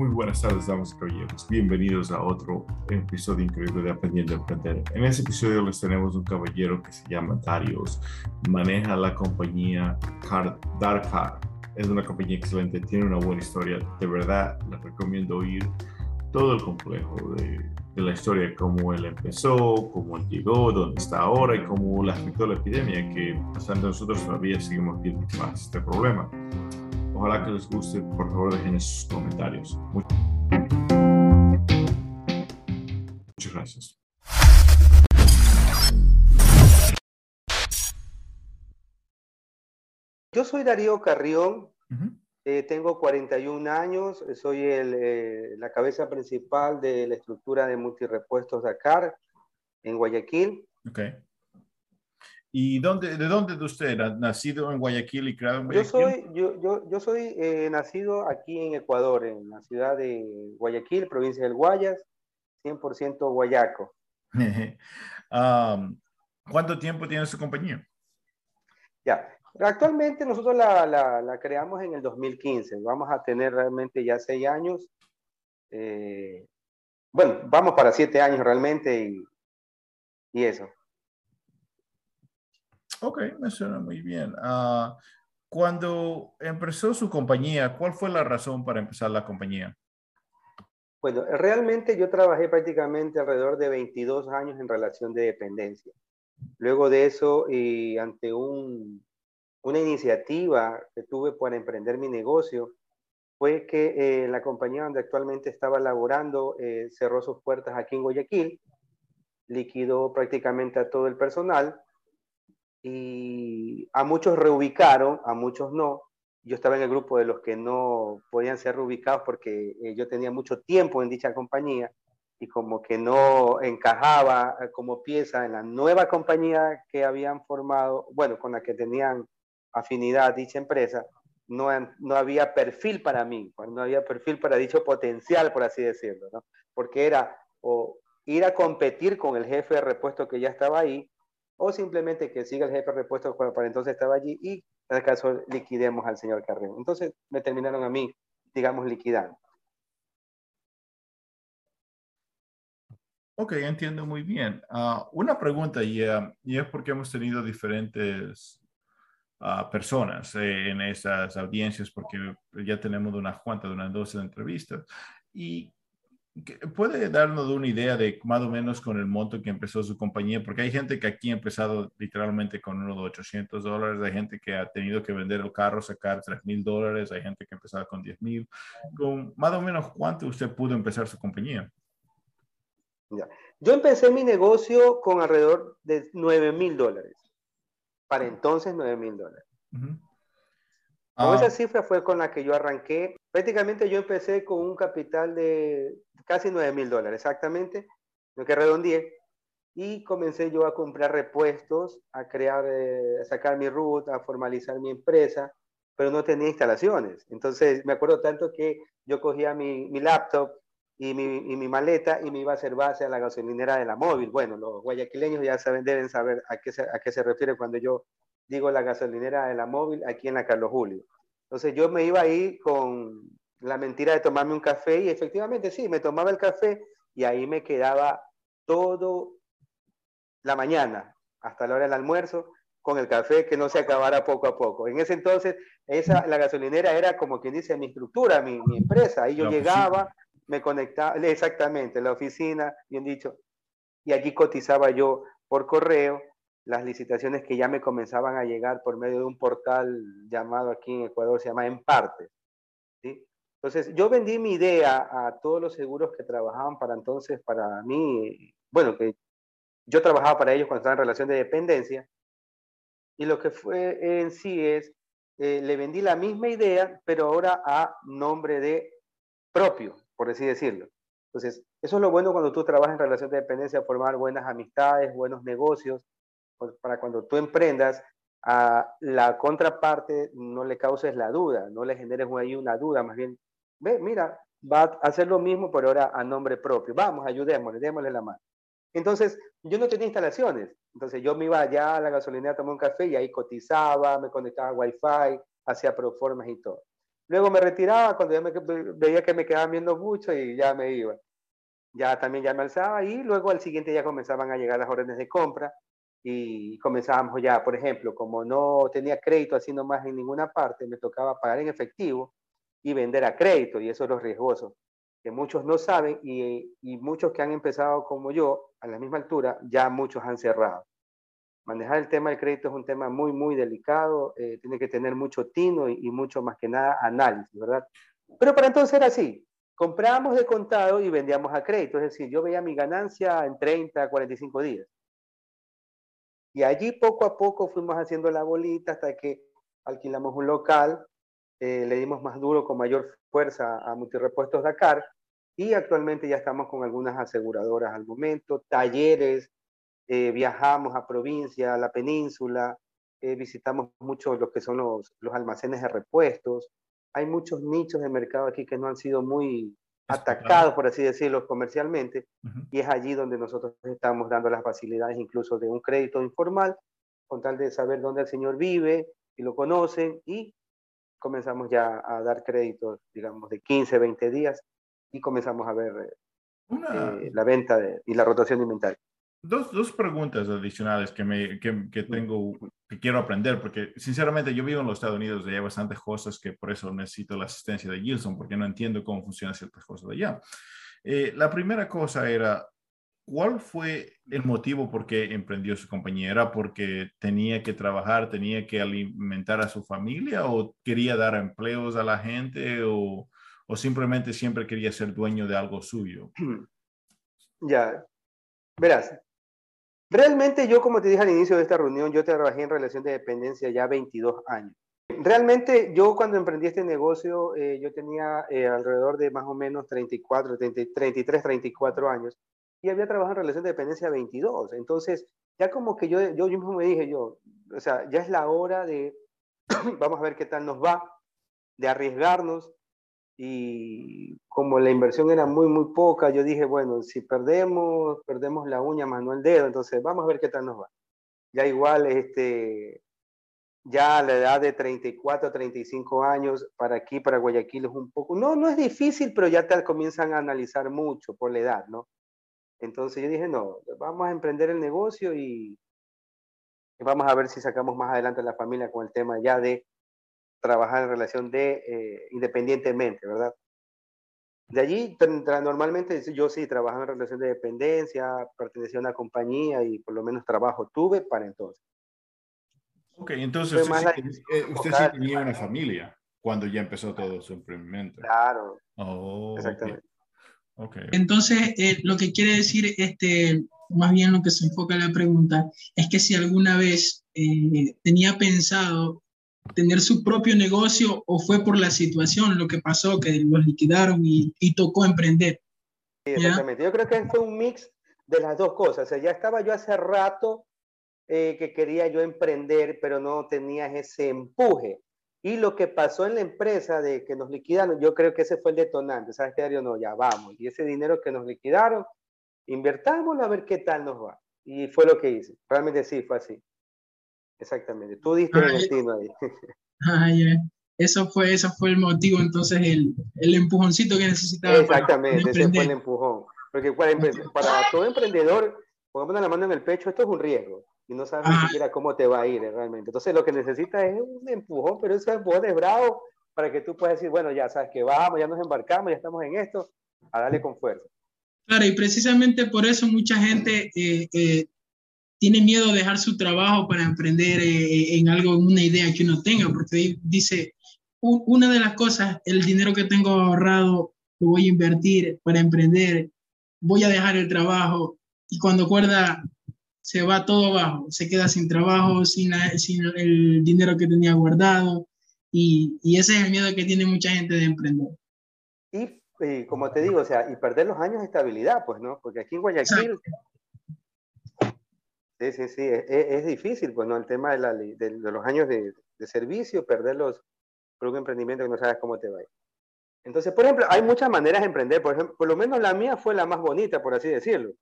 Muy buenas tardes, damas y caballeros. Bienvenidos a otro episodio increíble de Aprendiendo a Emprender. En este episodio les tenemos un caballero que se llama Darius. Maneja la compañía Car. Es una compañía excelente, tiene una buena historia. De verdad, les recomiendo oír todo el complejo de, de la historia, cómo él empezó, cómo él llegó, dónde está ahora y cómo le afectó la epidemia, que bastante nosotros todavía seguimos viendo más este problema. Ojalá que les guste. Por favor, dejen sus comentarios. Muchas gracias. Yo soy Darío Carrión, eh, tengo 41 años, soy el, eh, la cabeza principal de la estructura de multirepuestos Dakar en Guayaquil. Okay. ¿Y dónde, de dónde de usted era? ¿Nacido en Guayaquil y criado en Guayaquil? Yo soy, yo, yo, yo soy eh, nacido aquí en Ecuador, en la ciudad de Guayaquil, provincia del Guayas, 100% guayaco. um, ¿Cuánto tiempo tiene su compañía? Ya, actualmente nosotros la, la, la, creamos en el 2015, vamos a tener realmente ya seis años. Eh, bueno, vamos para siete años realmente y, y eso. Ok, me suena muy bien. Uh, cuando empezó su compañía, ¿cuál fue la razón para empezar la compañía? Bueno, realmente yo trabajé prácticamente alrededor de 22 años en relación de dependencia. Luego de eso, y ante un, una iniciativa que tuve para emprender mi negocio, fue que eh, la compañía donde actualmente estaba laborando eh, cerró sus puertas aquí en Guayaquil, liquidó prácticamente a todo el personal y a muchos reubicaron, a muchos no. Yo estaba en el grupo de los que no podían ser reubicados porque eh, yo tenía mucho tiempo en dicha compañía y como que no encajaba eh, como pieza en la nueva compañía que habían formado, bueno, con la que tenían afinidad dicha empresa, no, no había perfil para mí, pues, no había perfil para dicho potencial, por así decirlo, ¿no? Porque era o ir a competir con el jefe de repuesto que ya estaba ahí, o simplemente que siga el jefe repuesto cuando para entonces estaba allí y en el caso liquidemos al señor Carrero. Entonces me terminaron a mí, digamos, liquidando. Ok, entiendo muy bien. Uh, una pregunta, y, uh, y, es porque hemos tenido diferentes uh, personas eh, en esas audiencias, porque ya tenemos unas cuantas, unas 12 entrevistas. Y ¿Puede darnos una idea de más o menos con el monto que empezó su compañía? Porque hay gente que aquí ha empezado literalmente con unos 800 dólares, hay gente que ha tenido que vender el carro, sacar 3 mil dólares, hay gente que ha empezado con 10 mil. Con más o menos cuánto usted pudo empezar su compañía? Ya. Yo empecé mi negocio con alrededor de 9 mil dólares. Para entonces 9 mil dólares. Uh -huh. Con esa cifra fue con la que yo arranqué. Prácticamente yo empecé con un capital de casi 9 mil dólares, exactamente, lo que redondeé. Y comencé yo a comprar repuestos, a crear, eh, a sacar mi ruta, a formalizar mi empresa, pero no tenía instalaciones. Entonces me acuerdo tanto que yo cogía mi, mi laptop y mi, mi, maleta y me iba a hacer base a la gasolinera de la móvil. Bueno, los guayaquileños ya saben, deben saber a qué, se, a qué se refiere cuando yo digo la gasolinera de la móvil aquí en la Carlos Julio. Entonces yo me iba ahí con la mentira de tomarme un café y efectivamente sí, me tomaba el café y ahí me quedaba todo la mañana hasta la hora del almuerzo con el café que no se acabara poco a poco. En ese entonces, esa, la gasolinera era como quien dice mi estructura, mi, mi empresa. Ahí yo la llegaba, oficina. me conectaba, exactamente, la oficina, bien dicho, y allí cotizaba yo por correo las licitaciones que ya me comenzaban a llegar por medio de un portal llamado aquí en Ecuador, se llama En Parte. ¿sí? Entonces, yo vendí mi idea a todos los seguros que trabajaban para entonces, para mí, bueno, que yo trabajaba para ellos cuando estaba en relación de dependencia, y lo que fue en sí es, eh, le vendí la misma idea, pero ahora a nombre de propio, por así decirlo. Entonces, eso es lo bueno cuando tú trabajas en relación de dependencia, formar buenas amistades, buenos negocios, para cuando tú emprendas, a la contraparte no le causes la duda, no le generes ahí una duda, más bien, ve, mira, va a hacer lo mismo, pero ahora a nombre propio. Vamos, ayudémosle, démosle la mano. Entonces, yo no tenía instalaciones. Entonces, yo me iba allá a la gasolinera a tomar un café y ahí cotizaba, me conectaba a Wi-Fi, hacía proformas y todo. Luego me retiraba cuando ya veía que me quedaban viendo mucho y ya me iba. Ya también ya me alzaba y luego al siguiente ya comenzaban a llegar las órdenes de compra y comenzábamos ya, por ejemplo, como no tenía crédito así nomás en ninguna parte, me tocaba pagar en efectivo y vender a crédito y eso es lo riesgoso, que muchos no saben y, muchos que han empezado como yo a la misma altura, ya muchos han cerrado. Manejar el tema del crédito es un tema muy, muy delicado, eh, tiene que tener mucho tino y, y, mucho más que nada análisis, ¿verdad? Pero para entonces era así, comprábamos de contado y vendíamos a crédito, es decir, yo veía mi ganancia en 30, 45 días. Y allí poco a poco fuimos haciendo la bolita hasta que alquilamos un local, eh, le dimos más duro con mayor fuerza a Multirepuestos Dakar y actualmente ya estamos con algunas aseguradoras al momento, talleres, eh, viajamos a provincia, a la península, eh, visitamos mucho lo que son los, los almacenes de repuestos. Hay muchos nichos de mercado aquí que no han sido muy atacados, por así decirlo, comercialmente, y es allí donde nosotros estamos dando las facilidades incluso de un crédito informal, con tal de saber dónde el señor vive y lo conocen, y comenzamos ya a dar créditos, digamos, de 15, 20 días, y comenzamos a ver eh, la venta y la rotación de inventario. Dos, dos, preguntas adicionales que, me, que, que, tengo, que quiero aprender, porque sinceramente yo vivo en los Estados Unidos y hay bastantes cosas que por eso necesito la asistencia de Gilson, porque no entiendo cómo funcionan ciertas cosas de allá. Eh, la primera cosa era, ¿cuál fue el motivo por qué emprendió su compañía? ¿Era porque tenía que trabajar, tenía que alimentar a su familia o quería dar empleos a la gente o, o simplemente siempre quería ser dueño de algo suyo? Ya, verás, Realmente yo, como te dije al inicio de esta reunión, yo trabajé en relación de dependencia ya 22 años. Realmente yo cuando emprendí este negocio, eh, yo tenía eh, alrededor de más o menos 34, 33, 34 años y había trabajado en relación de dependencia 22. Entonces, ya como que yo, yo mismo me dije yo, o sea, ya es la hora de, vamos a ver qué tal nos va, de arriesgarnos, y como la inversión era muy, muy poca, yo dije, bueno, si perdemos, perdemos la uña más no el dedo, entonces vamos a ver qué tal nos va. Ya igual, este, ya a la edad de 34, 35 años, para aquí, para Guayaquil es un poco, no, no es difícil, pero ya te comienzan a analizar mucho por la edad, ¿no? Entonces yo dije, no, vamos a emprender el negocio y vamos a ver si sacamos más adelante a la familia con el tema ya de trabajar en relación de eh, independientemente, ¿verdad? De allí, normalmente yo sí trabajaba en relación de dependencia, pertenecía a una compañía y por lo menos trabajo tuve para entonces. Ok, entonces usted, sí, eh, usted sí, tenía una familia cuando ya empezó todo su emprendimiento. Claro. Oh, exactamente. Okay. Entonces, eh, lo que quiere decir, este, más bien lo que se enfoca en la pregunta, es que si alguna vez tenía pensado tener su propio negocio o fue por la situación lo que pasó, que los liquidaron y, tocó emprender? Sí, exactamente. Yo creo que fue un mix de las dos cosas. O sea, ya estaba yo hace rato eh, que quería yo emprender, pero no tenía ese empuje. Y lo que pasó en la empresa de que nos liquidaron, yo creo que ese fue el detonante. ¿Sabes qué, Dario? No, ya vamos. Y ese dinero que nos liquidaron, invertámoslo a ver qué tal nos va. Y fue lo que hice. Realmente sí, fue así. Exactamente, tú diste el destino ahí. Ah, Eso fue, eso fue el motivo, entonces, el, el empujoncito que necesitaba. Exactamente, ese fue el empujón. Porque para, todo emprendedor, pongamos la mano en el pecho, esto es un riesgo y no sabes ni ah. siquiera cómo te va a ir realmente. Entonces, lo que necesitas es un empujón, pero ese empujón es bravo para que tú puedas decir, bueno, ya sabes que vamos, ya nos embarcamos, ya estamos en esto, a darle con fuerza. Claro, y precisamente por eso mucha gente eh, eh, tiene miedo de dejar su trabajo para emprender eh, en algo, en una idea que uno tenga, porque dice, una de las cosas, el dinero que tengo ahorrado lo voy a invertir para emprender, voy a dejar el trabajo y cuando acuerda se va todo abajo, se queda sin trabajo, sin, sin el dinero que tenía guardado y, y, ese es el miedo que tiene mucha gente de emprender. Y, como te digo, o sea, y perder los años de estabilidad, pues, ¿no? Porque aquí en Guayaquil, Sí, sí, sí, es, difícil, pues, ¿no? El tema de, la, de, los años de, servicio, perderlos por un emprendimiento que no sabes cómo te va a ir. Entonces, por ejemplo, hay muchas maneras de emprender, por ejemplo, por lo menos la mía fue la más bonita, por así decirlo.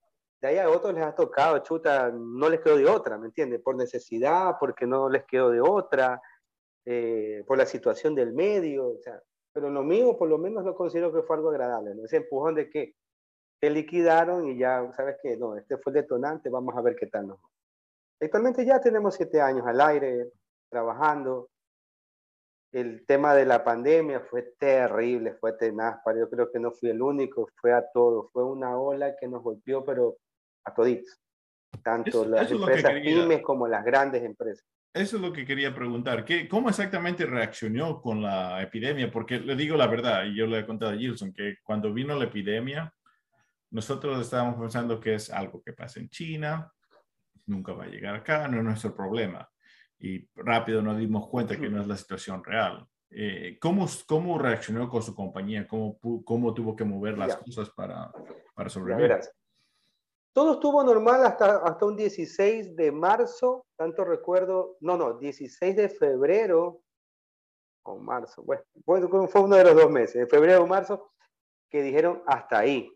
De ahí a otros les ha tocado, chuta, no les quedó de otra, ¿me entiendes? Por necesidad, porque no les quedó de otra, eh, por la situación del medio, o sea, pero lo mío por lo menos no considero que fue algo agradable, ¿no? ese empujón de que te liquidaron y ya sabes que no, este fue el detonante, vamos a ver qué tal nos Actualmente ya tenemos siete años al aire, trabajando. El tema de la pandemia fue terrible, fue tenaz, yo creo que no fui el único, fue a todos, fue una ola que nos golpeó, pero a toditos, tanto las empresas pymes como las grandes empresas. Eso es lo que quería preguntar. ¿Qué, ¿Cómo exactamente reaccionó con la epidemia? Porque le digo la verdad, y yo le he contado a Gilson, que cuando vino la epidemia, nosotros estábamos pensando que es algo que pasa en China, nunca va a llegar acá, no es nuestro problema. Y rápido nos dimos cuenta que no es la situación real. Eh, ¿cómo, ¿Cómo reaccionó con su compañía? ¿Cómo, cómo tuvo que mover las cosas para, para sobrevivir? Todo estuvo normal hasta, hasta un 16 de marzo, tanto recuerdo, no, no, 16 de febrero o marzo, bueno, fue uno de los dos meses, de febrero o marzo, que dijeron hasta ahí.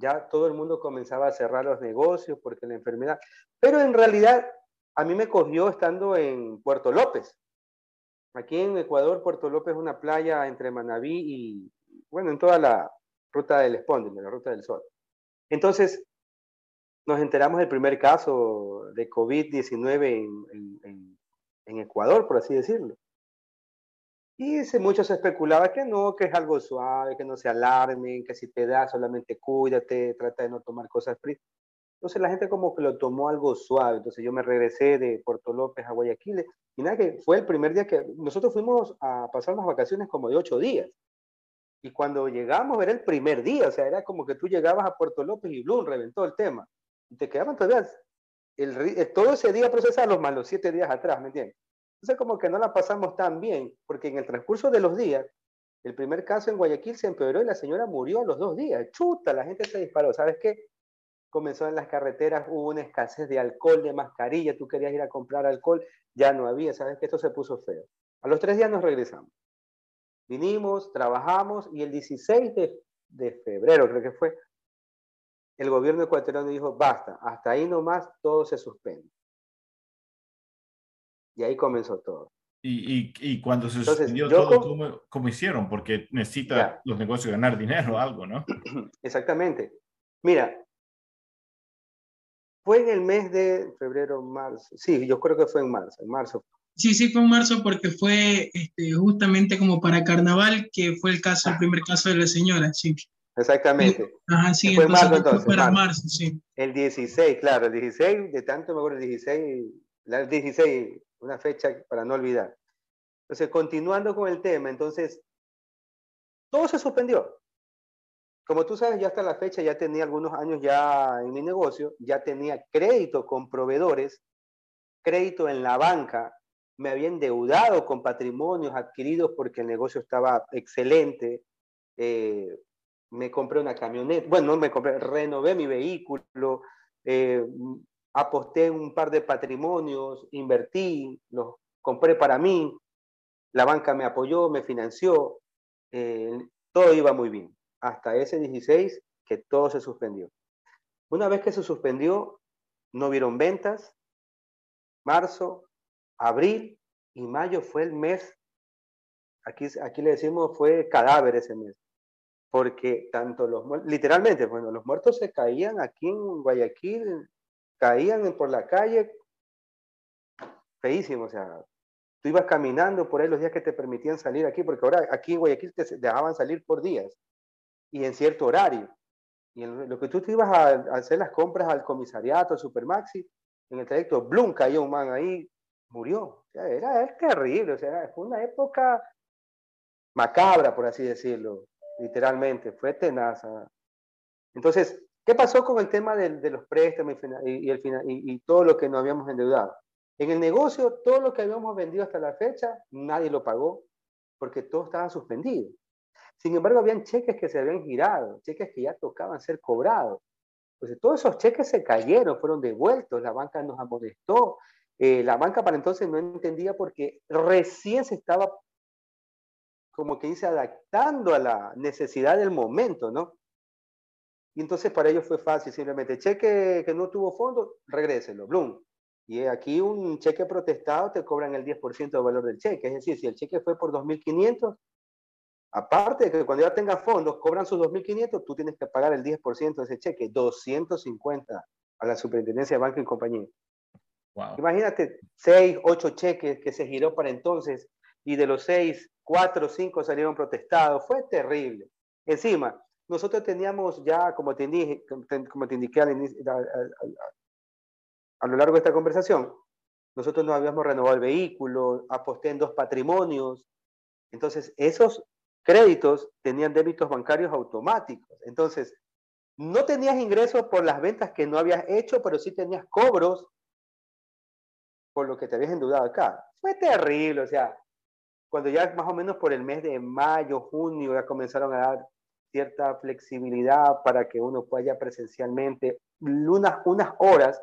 Ya todo el mundo comenzaba a cerrar los negocios porque la enfermedad, pero en realidad a mí me cogió estando en Puerto López. Aquí en Ecuador, Puerto López es una playa entre Manabí y, bueno, en toda la ruta del Espóndil, la ruta del Sol. Entonces, nos enteramos del primer caso de COVID-19 en, en, Ecuador, por así decirlo. Y muchos especulaba que no, que es algo suave, que no se alarmen, que si te da solamente cuídate, trata de no tomar cosas frías. Entonces la gente como que lo tomó algo suave. Entonces yo me regresé de Puerto López a Guayaquil y nada, que fue el primer día que nosotros fuimos a pasar unas vacaciones como de ocho días. Y cuando llegamos era el primer día, o sea, era como que tú llegabas a Puerto López y Bloom reventó el tema te quedaban todavía el, eh, todo ese día procesarlos más los siete días atrás, ¿me entiendes? Entonces como que no la pasamos tan bien, porque en el transcurso de los días, el primer caso en Guayaquil se empeoró y la señora murió a los dos días. Chuta, la gente se disparó. ¿Sabes qué? Comenzó en las carreteras, hubo una escasez de alcohol, de mascarilla, tú querías ir a comprar alcohol, ya no había. ¿Sabes qué? Esto se puso feo. A los tres días nos regresamos. Vinimos, trabajamos y el 16 de, de febrero, creo que fue, el gobierno ecuatoriano dijo, basta, hasta ahí nomás todo se suspende. Y ahí comenzó todo. Y, y, cuando se suspendió todo, ¿cómo, hicieron? Porque necesita los negocios ganar dinero o algo, ¿no? Exactamente. Mira, fue en el mes de febrero, marzo. Sí, yo creo que fue en marzo, en marzo. Sí, sí, fue en marzo porque fue este, justamente como para carnaval, que fue el caso, el primer caso de la señora, sí. Exactamente. Ajá, sí, fue marzo entonces. Para marzo. sí. El 16, claro, el 16, de tanto me acuerdo el 16, el 16, una fecha para no olvidar. Entonces, continuando con el tema, entonces, todo se suspendió. Como tú sabes, ya hasta la fecha ya tenía algunos años ya en mi negocio, ya tenía crédito con proveedores, crédito en la banca, me había endeudado con patrimonios adquiridos porque el negocio estaba excelente, eh, me compré una camioneta, bueno, no me compré, renové mi vehículo, eh, aposté un par de patrimonios, invertí, los compré para mí, la banca me apoyó, me financió, eh, todo iba muy bien, hasta ese 16 que todo se suspendió. Una vez que se suspendió, no vieron ventas, marzo, abril y mayo fue el mes, aquí, aquí le decimos fue cadáver ese mes porque tanto los literalmente, bueno, los muertos se caían aquí en Guayaquil, caían por la calle, feísimo, o sea, tú ibas caminando por ahí los días que te permitían salir aquí, porque ahora aquí en Guayaquil te dejaban salir por días y en cierto horario. Y en lo que tú te ibas a, hacer las compras al comisariato, al Supermaxi, en el trayecto, Bloom cayó un man ahí, murió. O sea, era, era terrible, o sea, fue una época macabra, por así decirlo literalmente, fue tenaza. Entonces, ¿qué pasó con el tema de, los préstamos y, el, y, todo lo que nos habíamos endeudado? En el negocio, todo lo que habíamos vendido hasta la fecha, nadie lo pagó porque todo estaba suspendido. Sin embargo, habían cheques que se habían girado, cheques que ya tocaban ser cobrados. Entonces, todos esos cheques se cayeron, fueron devueltos, la banca nos amonestó. Eh, la banca para entonces no entendía porque recién se estaba como que dice, adaptando a la necesidad del momento, ¿no? Y entonces para ellos fue fácil, simplemente cheque que no tuvo fondo, regréselo, Bloom. Y aquí un cheque protestado te cobran el 10% del valor del cheque. Es decir, si el cheque fue por 2.500, Aparte de que cuando ya tengas fondos, cobran sus 2.500, tú tienes que pagar el 10% de ese cheque, 250 a la Superintendencia de Banco y Compañía. Imagínate, 6, 8 cheques que se giró para entonces y de los 6, 4 o 5 salieron protestados. Fue terrible. Encima, nosotros teníamos ya, como te, indiqué, como te indiqué al inicio, a lo largo de esta conversación, nosotros no habíamos renovado el vehículo, aposté en dos patrimonios. Entonces, esos créditos tenían débitos bancarios automáticos. Entonces, no tenías ingresos por las ventas que no habías hecho, pero sí tenías cobros por lo que te habías endeudado acá. Fue terrible, o sea, cuando ya más o menos por el mes de mayo, junio, ya comenzaron a dar cierta flexibilidad para que uno pueda presencialmente unas, unas horas,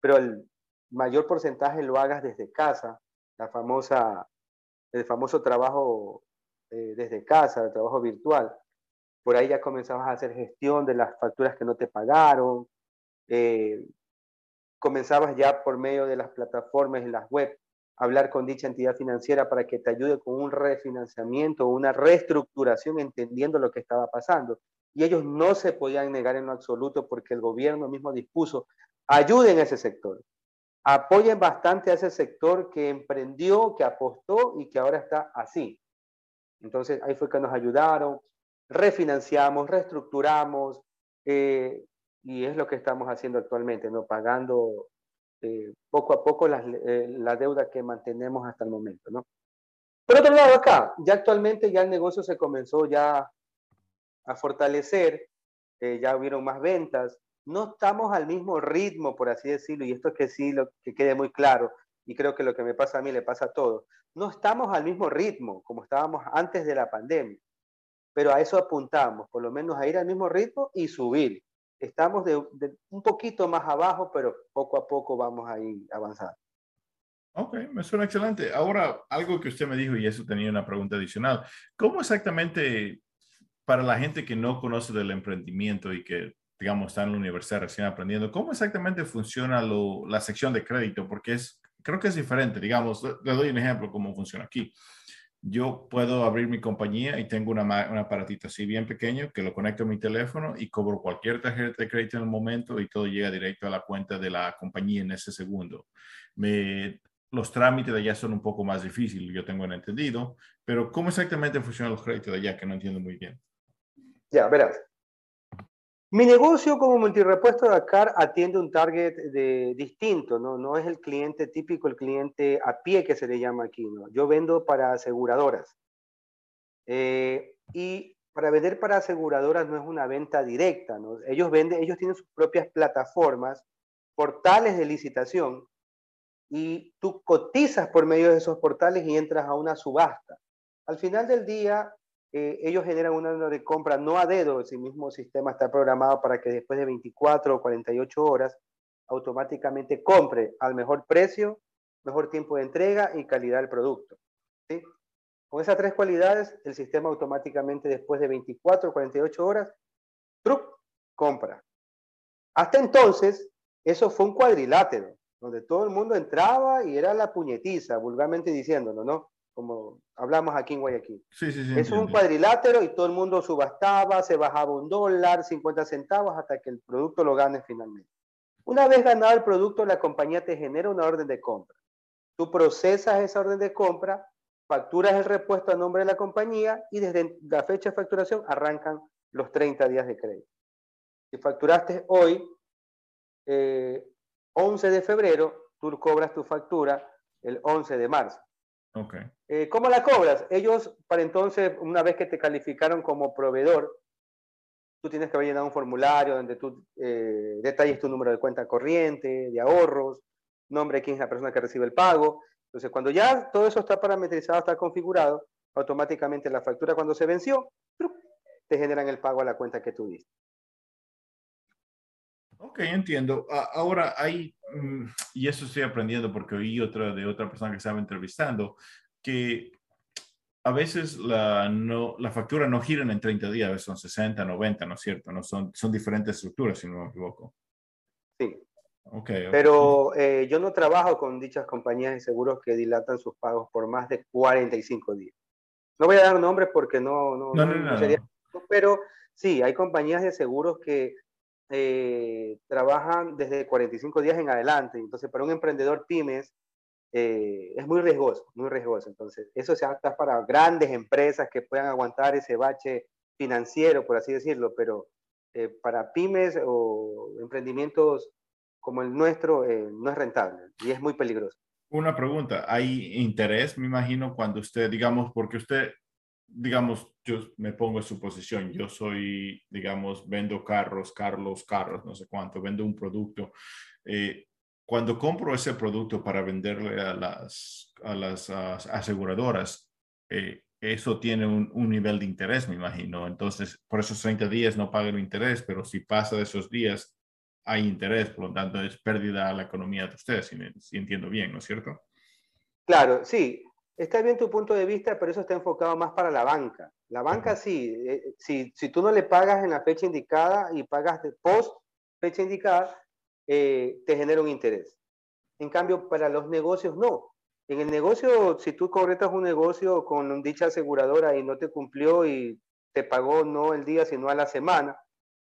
pero el mayor porcentaje lo hagas desde casa, la famosa, el famoso trabajo eh, desde casa, el trabajo virtual. Por ahí ya comenzabas a hacer gestión de las facturas que no te pagaron, eh, comenzabas ya por medio de las plataformas en las web a hablar con dicha entidad financiera para que te ayude con un refinanciamiento, una reestructuración, entendiendo lo que estaba pasando. Y ellos no se podían negar en lo absoluto porque el gobierno mismo dispuso, ayuden a ese sector, apoyen bastante a ese sector que emprendió, que apostó y que ahora está así. Entonces ahí fue que nos ayudaron, refinanciamos, reestructuramos, eh, y es lo que estamos haciendo actualmente, ¿no? Pagando eh, poco a poco eh, la deuda que mantenemos hasta el momento, ¿no? Por otro lado, acá, ya actualmente ya el negocio se comenzó ya a fortalecer, ya hubieron más ventas, no estamos al mismo ritmo, por así decirlo, y esto es que sí, lo, que quede muy claro, y creo que lo que me pasa a mí le pasa a todos, no estamos al mismo ritmo como estábamos antes de la pandemia, pero a eso apuntamos, por lo menos a ir al mismo ritmo y subir. Estamos de, un poquito más abajo, pero poco a poco vamos a ir avanzando. Ok, me suena excelente. Ahora, algo que usted me dijo, y eso tenía una pregunta adicional. ¿Cómo exactamente, para la gente que no conoce del emprendimiento y que, digamos, está en la universidad recién aprendiendo, cómo exactamente funciona la sección de crédito? Porque es creo que es diferente. Digamos, le doy un ejemplo cómo funciona aquí. Yo puedo abrir mi compañía y tengo una, un aparatito así bien pequeño que lo conecto a mi teléfono y cobro cualquier tarjeta de crédito en el momento y todo llega directo a la cuenta de la compañía en ese segundo. Me, los trámites de allá son un poco más difíciles, yo tengo entendido, pero ¿cómo exactamente funcionan los créditos de allá? Que no entiendo muy bien. Ya, verás. Mi negocio como multirepuesto Dakar atiende un target de, distinto, ¿no? no es el cliente típico, el cliente a pie que se le llama aquí. Yo vendo para aseguradoras. Eh, y para vender para aseguradoras no es una venta directa. Ellos, venden, ellos tienen sus propias plataformas, portales de licitación, y tú cotizas por medio de esos portales y entras a una subasta. Al final del día, eh, ellos generan una orden de compra no a dedo, ese mismo sistema está programado para que después de 24 o 48 horas automáticamente compre al mejor precio, mejor tiempo de entrega y calidad del producto. ¿sí? Con esas tres cualidades, el sistema automáticamente después de 24 o 48 horas, truc, compra. Hasta entonces, eso fue un cuadrilátero, donde todo el mundo entraba y era la puñetiza, vulgarmente diciéndolo, ¿no? Como hablamos aquí en Guayaquil. Sí, sí, sí, es un cuadrilátero y todo el mundo subastaba, se bajaba un dólar, 50 centavos, hasta que el producto lo gane finalmente. Una vez ganado el producto, la compañía te genera una orden de compra. Tú procesas esa orden de compra, facturas el repuesto a nombre de la compañía y desde la fecha de facturación arrancan los 30 días de crédito. Si facturaste hoy, 11 eh, de febrero, tú cobras tu factura el 11 de marzo. Okay. Eh, ¿Cómo la cobras? Ellos, para entonces, una vez que te calificaron como proveedor, tú tienes que haber llenado un formulario donde tú eh, detalles tu número de cuenta corriente, de ahorros, nombre de quién es la persona que recibe el pago. Entonces, cuando ya todo eso está parametrizado, está configurado, automáticamente la factura cuando se venció, te generan el pago a la cuenta que tú diste. Ok, entiendo. Ahora hay, mm, y eso estoy aprendiendo porque oí otra de otra persona que estaba entrevistando, que a veces la, no, la factura no gira en 30 días, a veces son 60, 90, ¿no es cierto? No son, son diferentes estructuras, si no me equivoco. Sí. Okay, Pero eh, yo no trabajo con dichas compañías de seguros que dilatan sus pagos por más de 45 días. No voy a dar nombres porque no, no, no, no sería, pero sí, hay compañías de seguros que eh, trabajan desde 45 días en adelante. Entonces, para un emprendedor pymes eh, es muy riesgoso, muy riesgoso. Entonces, eso se adapta para grandes empresas que puedan aguantar ese bache financiero, por así decirlo, pero eh, para pymes o emprendimientos como el nuestro no es rentable y es muy peligroso. Una pregunta, ¿hay interés, me imagino, cuando usted, digamos, porque usted digamos, yo me pongo en su posición, yo soy, digamos, vendo carros, Carlos, carros, no sé cuánto, vendo un producto. Eh, cuando compro ese producto para venderle a las, a las aseguradoras, eh, eso tiene un, un, nivel de interés, me imagino. Entonces, por esos 30 días no pagan interés, pero si pasa de esos días, hay interés, por lo tanto, es pérdida a la economía de ustedes, si, si entiendo bien, ¿no es cierto? Claro, sí. Está bien tu punto de vista, pero eso está enfocado más para la banca. La banca sí, eh, si, si, tú no le pagas en la fecha indicada y pagas de post fecha indicada, eh, te genera un interés. En cambio, para los negocios no. En el negocio, si tú concretas un negocio con dicha aseguradora y no te cumplió y te pagó no el día, sino a la semana,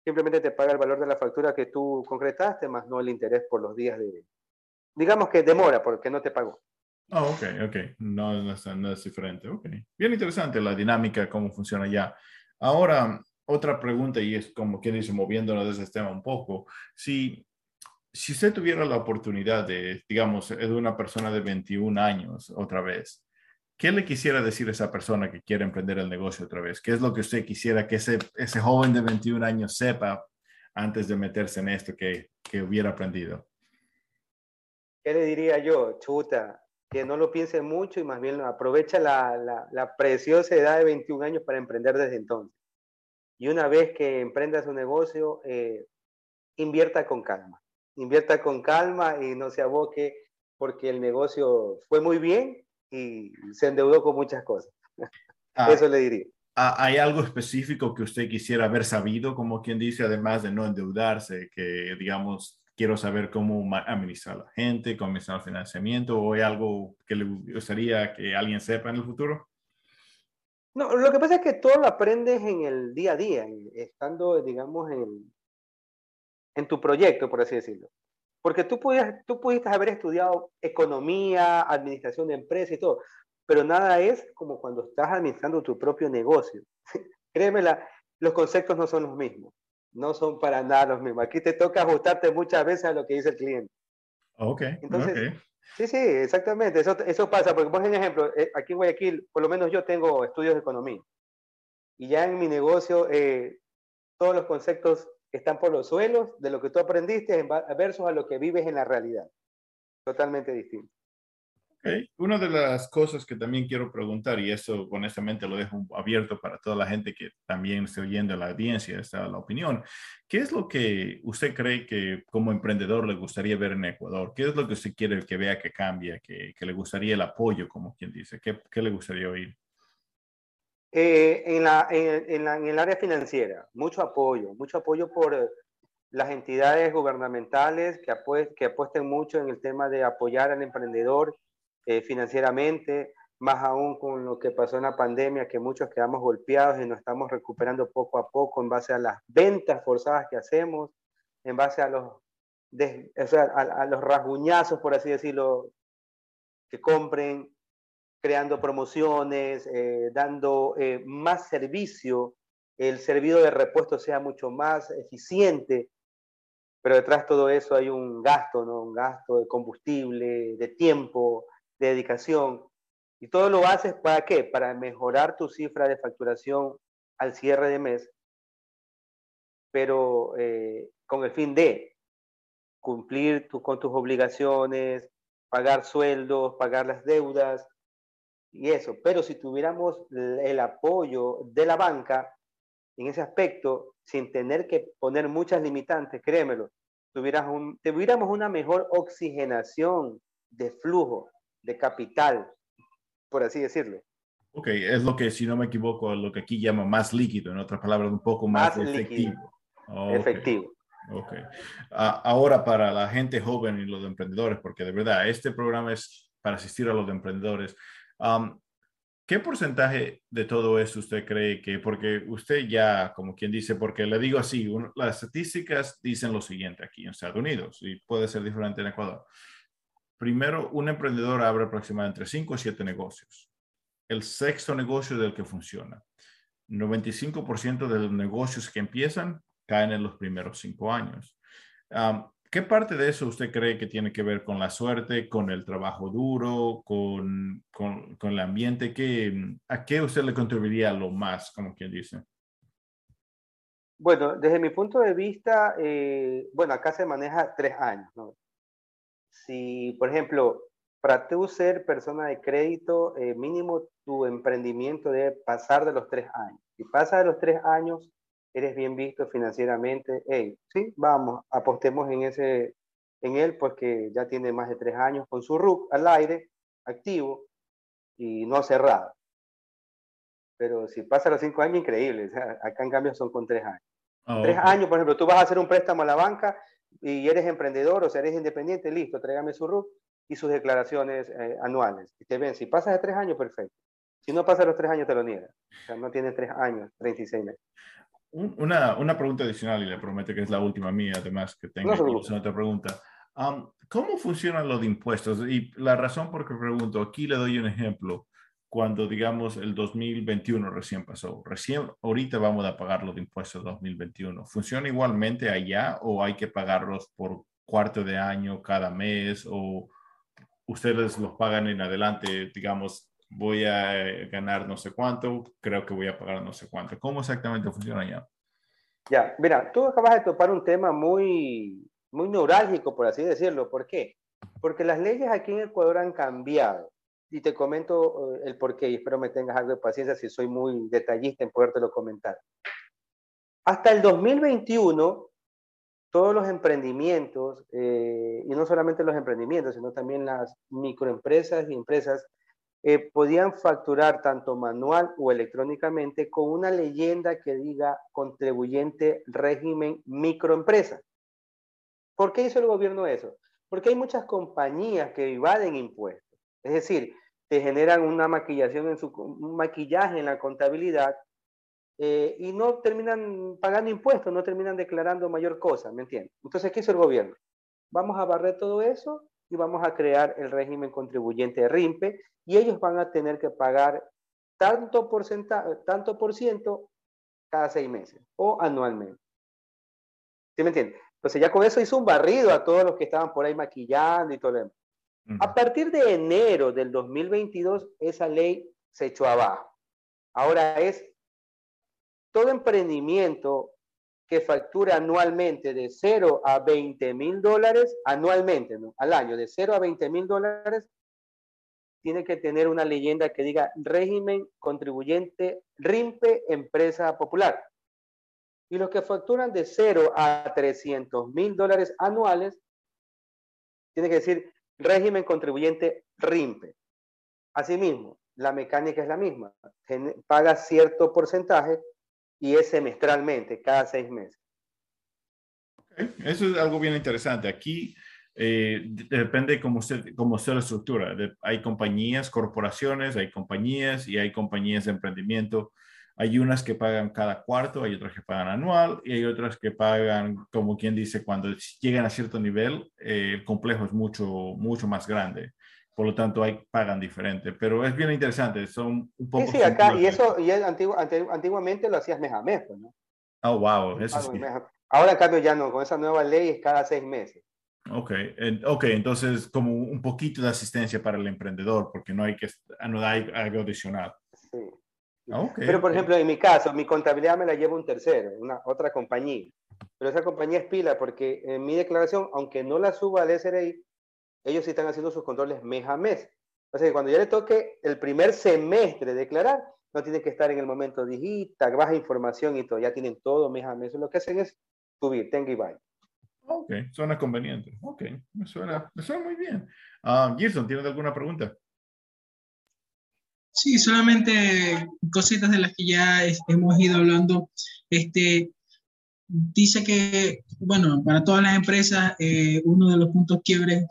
simplemente te paga el valor de la factura que tú concretaste, más no el interés por los días de, digamos que demora porque no te pagó. Oh, ok, ok. No, no, es, no, es, diferente. Ok. Bien interesante la dinámica, cómo funciona ya. Ahora, otra pregunta, y es como quien dice, moviéndonos de ese tema un poco. Si, si usted tuviera la oportunidad de, digamos, de una persona de 21 años otra vez, ¿qué le quisiera decir a esa persona que quiere emprender el negocio otra vez? ¿Qué es lo que usted quisiera que ese, ese joven de 21 años sepa antes de meterse en esto que, que hubiera aprendido? ¿Qué le diría yo? Chuta, que no lo piense mucho y más bien aprovecha la, la, preciosa edad de 21 años para emprender desde entonces. Y una vez que emprenda su negocio, eh, invierta con calma. Invierta con calma y no se aboque porque el negocio fue muy bien y se endeudó con muchas cosas. Ah, Eso le diría. ¿Hay algo específico que usted quisiera haber sabido, como quien dice, además de no endeudarse, que digamos quiero saber cómo administrar a la gente, cómo administrar el financiamiento, o hay algo que le gustaría que alguien sepa en el futuro? No, lo que pasa es que todo lo aprendes en el día a día, estando, digamos, en, en tu proyecto, por así decirlo. Porque tú, pudiste, tú pudiste haber estudiado economía, administración de empresas y todo, pero nada es como cuando estás administrando tu propio negocio. Créeme, los conceptos no son los mismos no son para nada los mismos. Aquí te toca ajustarte muchas veces a lo que dice el cliente. Ok. Entonces, sí, sí, exactamente. Eso, eso pasa, porque por ejemplo, eh, aquí en Guayaquil, por lo menos yo tengo estudios de economía. Y ya en mi negocio, eh, todos los conceptos están por los suelos de lo que tú aprendiste versus a lo que vives en la realidad. Totalmente distinto. Una de las cosas que también quiero preguntar, y eso honestamente lo dejo abierto para toda la gente que también esté oyendo la audiencia, está la opinión, ¿qué es lo que usted cree que como emprendedor le gustaría ver en Ecuador? ¿Qué es lo que usted quiere que vea que cambie, que, que le gustaría el apoyo, como quien dice? ¿Qué, qué le gustaría oír? Eh, en, la, en, la, en, el área financiera, mucho apoyo, mucho apoyo por las entidades gubernamentales que, que apuesten mucho en el tema de apoyar al emprendedor eh, financieramente, más aún con lo que pasó en la pandemia, que muchos quedamos golpeados y nos estamos recuperando poco a poco en base a las ventas forzadas que hacemos, en base a los, o sea, a, los rasguñazos, por así decirlo, que compren, creando promociones, eh, dando eh, más servicio, el servicio de repuesto sea mucho más eficiente, pero detrás de todo eso hay un gasto, ¿no? Un gasto de combustible, de tiempo, de dedicación. Y todo lo haces para qué? Para mejorar tu cifra de facturación al cierre de mes, pero eh, con el fin de cumplir con tus obligaciones, pagar sueldos, pagar las deudas y eso. Pero si tuviéramos el apoyo de la banca en ese aspecto, sin tener que poner muchas limitantes, créemelo, tuviéramos una mejor oxigenación de flujo de capital, por así decirlo. Ok, es lo que, si no me equivoco, lo que aquí llama más líquido, en otras palabras, un poco más, efectivo. Efectivo. Ok. ahora, para la gente joven y los emprendedores, porque de verdad, este programa es para asistir a los emprendedores. ¿Qué porcentaje de todo eso usted cree que, porque usted ya, como quien dice, porque le digo así, las estadísticas dicen lo siguiente aquí en Estados Unidos y puede ser diferente en Ecuador. Primero, un emprendedor abre aproximadamente entre 5 o 7 negocios. El sexto negocio del que funciona. 95% de los negocios que empiezan caen en los primeros 5 años. ¿Qué parte de eso usted cree que tiene que ver con la suerte, con el trabajo duro, con, con, con el ambiente? ¿Qué, ¿A qué usted le contribuiría lo más, como quien dice? Bueno, desde mi punto de vista, eh, bueno, acá se maneja tres años, ¿no? Si, por ejemplo, para tú ser persona de crédito, eh, mínimo tu emprendimiento debe pasar de los tres años. Si pasa de los tres años, eres bien visto financieramente, hey, sí, vamos, apostemos en, ese, en él porque ya tiene más de tres años con su RUC al aire, activo y no cerrado. Pero si pasa los cinco años, increíble. acá en cambio son con tres años. Ah, tres años, por ejemplo, tú vas a hacer un préstamo a la banca y eres emprendedor o sea, eres independiente, listo, tráigame su RUC y sus declaraciones eh, anuales. Y te ven, si pasas de tres años, perfecto. Si no pasa los tres años, te lo niegan. O sea, no tienes tres años, 36 meses. Una, una, pregunta adicional, y le prometo que es la última mía, además que tengo otra pregunta. ¿Cómo funcionan los impuestos? Y la razón por que pregunto, aquí le doy un ejemplo. Cuando, digamos, el 2021 recién pasó, recién ahorita vamos a pagar los impuestos 2021. ¿Funciona igualmente allá o hay que pagarlos por cuarto de año cada mes o ustedes los pagan en adelante, digamos, voy a eh, ganar no sé cuánto, creo que voy a pagar no sé cuánto. ¿Cómo exactamente funciona ya? Ya, mira, tú acabas de topar un tema muy, muy neurálgico, por así decirlo. ¿Por qué? Porque las leyes aquí en Ecuador han cambiado. Y te comento eh, el por qué, y espero me tengas algo de paciencia si soy muy detallista en podértelo comentar. Hasta el 2021, todos los emprendimientos, eh, y no solamente los emprendimientos, sino también las microempresas y empresas, eh, podían facturar tanto manual o electrónicamente con una leyenda que diga contribuyente régimen microempresa. ¿Por qué hizo el gobierno eso? Porque hay muchas compañías que evaden impuestos. Es decir, te generan una maquillación en su, maquillaje en la contabilidad eh, y no terminan pagando impuestos, no terminan declarando mayor cosa, ¿me entiendes? Entonces, ¿qué hizo el gobierno? Vamos a barrer todo eso y vamos a crear el régimen contribuyente de RIMPE y ellos van a tener que pagar tanto, tanto por ciento cada seis meses o anualmente. ¿Sí me entiendes? Entonces ya con eso hizo un barrido a todos los que estaban por ahí maquillando y todo lo demás. A partir de enero del 2022, esa ley se echó abajo. Ahora es todo emprendimiento que factura anualmente de 0 a 20 mil dólares, anualmente, ¿no? al año, de 0 a 20 mil dólares, tiene que tener una leyenda que diga régimen contribuyente RIMPE Empresa Popular. Y los que facturan de 0 a 300 mil dólares anuales, tiene que decir régimen contribuyente RIMPE. Asimismo, la mecánica es la misma. Paga cierto porcentaje y es semestralmente, cada seis meses. Eso es algo bien interesante. Aquí eh, depende cómo usted, cómo sea la estructura. hay compañías, corporaciones, hay compañías y hay compañías de emprendimiento. Hay unas que pagan cada cuarto, hay otras que pagan anual y hay otras que pagan, como quien dice, cuando llegan a cierto nivel, eh, el complejo es mucho, mucho más grande por lo tanto hay, pagan diferente, pero es bien interesante, son un poco... Sí, sí, acá, y eso, y antiguamente lo hacías mes a mes, pues, ¿no? Oh, wow, eso sí. Ahora, en cambio, ya no, con esa nueva ley es cada seis meses. Ok, ok, entonces como un poquito de asistencia para el emprendedor, porque no hay que, no hay algo adicional. Sí. Okay, pero, por ejemplo, en mi caso, mi contabilidad me la lleva un tercero, una otra compañía. Pero esa compañía es pila porque en mi declaración, aunque no la suba al SRI, ellos sí están haciendo sus controles mes a mes. O sea que cuando ya le toque el primer semestre declarar, no tiene que estar en el momento digita, baja información y todo, ya tienen todo mes a mes. Lo que hacen es subir, tenga y vaya. Ok, suena conveniente. Ok, me suena, me suena muy bien. Uh, Gerson, ¿tienes alguna pregunta? Sí, solamente cositas de las que ya hemos ido hablando. Este, dice que, bueno, para todas las empresas, eh, uno de los puntos quiebres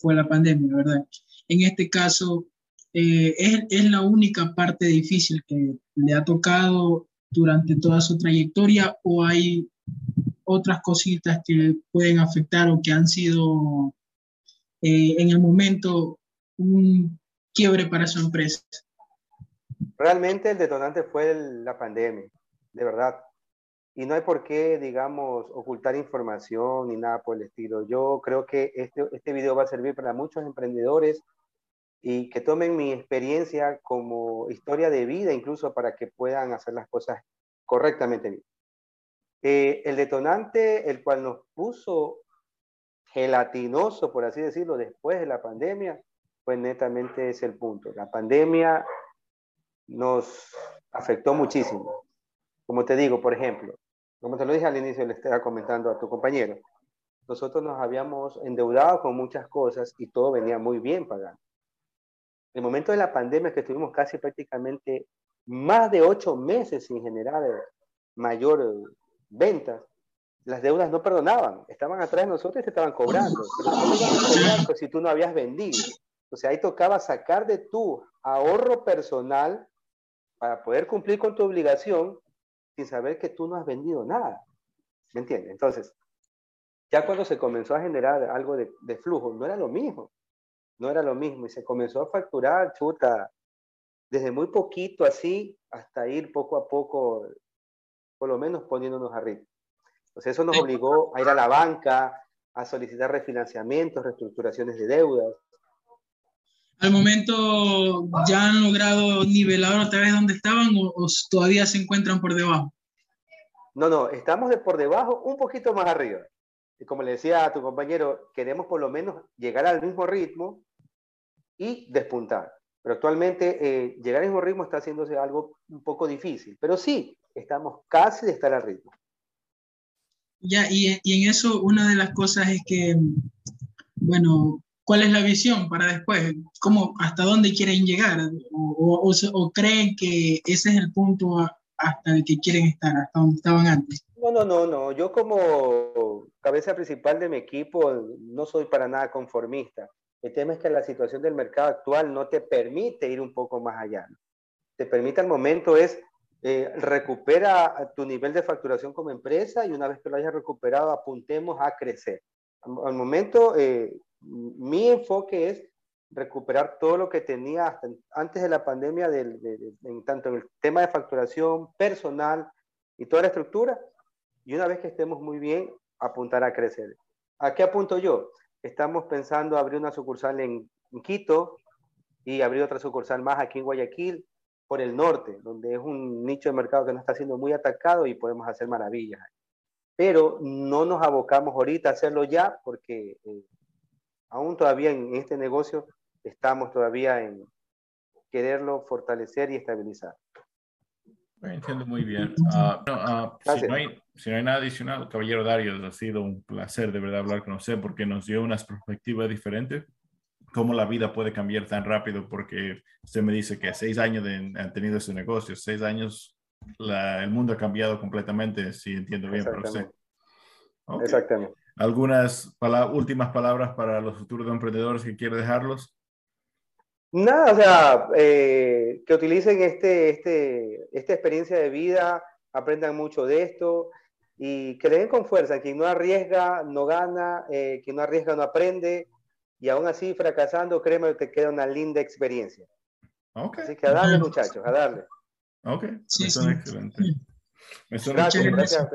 fue la pandemia, ¿verdad? En este caso, eh, es, la única parte difícil que le ha tocado durante toda su trayectoria o hay otras cositas que pueden afectar o que han sido eh, en el momento un quiebre para su empresa? Realmente el detonante fue la pandemia, de verdad. Y no hay por qué, digamos, ocultar información ni nada por el estilo. Yo creo que este, este video va a servir para muchos emprendedores y que tomen mi experiencia como historia de vida, incluso para que puedan hacer las cosas correctamente bien. Eh, el detonante, el cual nos puso gelatinoso, por así decirlo, después de la pandemia, pues netamente es el punto. La pandemia nos afectó muchísimo. Como te digo, por ejemplo, como te lo dije al inicio, le estaba comentando a tu compañero, nosotros nos habíamos endeudado con muchas cosas y todo venía muy bien pagando el momento de la pandemia que estuvimos casi prácticamente más de ocho meses sin generar mayor eh, ventas, las deudas no perdonaban, estaban atrás de nosotros y te estaban cobrando. Pero si tú no habías vendido? O sea, ahí tocaba sacar de tu ahorro personal para poder cumplir con tu obligación sin saber que tú no has vendido nada. ¿Me entiendes? Entonces, ya cuando se comenzó a generar algo de, de flujo, no era lo mismo no era lo mismo y se comenzó a facturar, chuta, desde muy poquito así hasta ir poco a poco, por lo menos poniéndonos a ritmo. Entonces eso nos obligó a ir a la banca, a solicitar refinanciamientos, reestructuraciones de deudas. ¿Al momento ya han logrado nivelar otra vez donde estaban o, todavía se encuentran por debajo? No, no, estamos de por debajo, un poquito más arriba. Y como le decía a tu compañero, queremos por lo menos llegar al mismo ritmo y despuntar. Pero actualmente eh, llegar al mismo ritmo está haciéndose algo un poco difícil. Pero sí, estamos casi de estar al ritmo. Ya, y, y en eso una de las cosas es que, bueno, ¿cuál es la visión para después? ¿Cómo, ¿Hasta dónde quieren llegar? ¿O, o, o creen que ese es el punto hasta el que quieren estar, hasta donde estaban antes? No, no, no, no. Yo como cabeza principal de mi equipo no soy para nada conformista. El tema es que la situación del mercado actual no te permite ir un poco más allá. Te permite al momento es eh, recupera tu nivel de facturación como empresa y una vez que lo hayas recuperado apuntemos a crecer. Al, momento eh, mi enfoque es recuperar todo lo que tenía antes de la pandemia, en tanto en el tema de facturación personal y toda la estructura. Y una vez que estemos muy bien, apuntar a crecer. ¿A qué apunto yo? Estamos pensando abrir una sucursal en, Quito y abrir otra sucursal más aquí en Guayaquil por el norte, donde es un nicho de mercado que no está siendo muy atacado y podemos hacer maravillas. Pero no nos abocamos ahorita a hacerlo ya porque eh, aún todavía en este negocio estamos todavía en quererlo fortalecer y estabilizar. Entiendo muy bien. Ah, ah, si, no hay, si, no hay, nada adicional, caballero Dario, ha sido un placer de verdad hablar con usted porque nos dio unas perspectivas diferentes. Cómo la vida puede cambiar tan rápido, porque usted me dice que seis años han tenido ese negocio, seis años, el mundo ha cambiado completamente, si entiendo bien por usted. Exactamente. ¿Algunas últimas palabras para los futuros emprendedores que quiere dejarlos? Nada, o sea, eh, que utilicen este, este, esta experiencia de vida, aprendan mucho de esto y que le den con fuerza. Quien no arriesga, no gana, eh, quien no arriesga, no aprende y aún así fracasando, créeme que te queda una linda experiencia. Okay. Así que a darle, muchachos, a darle. Ok, sí, excelente. gracias. gracias.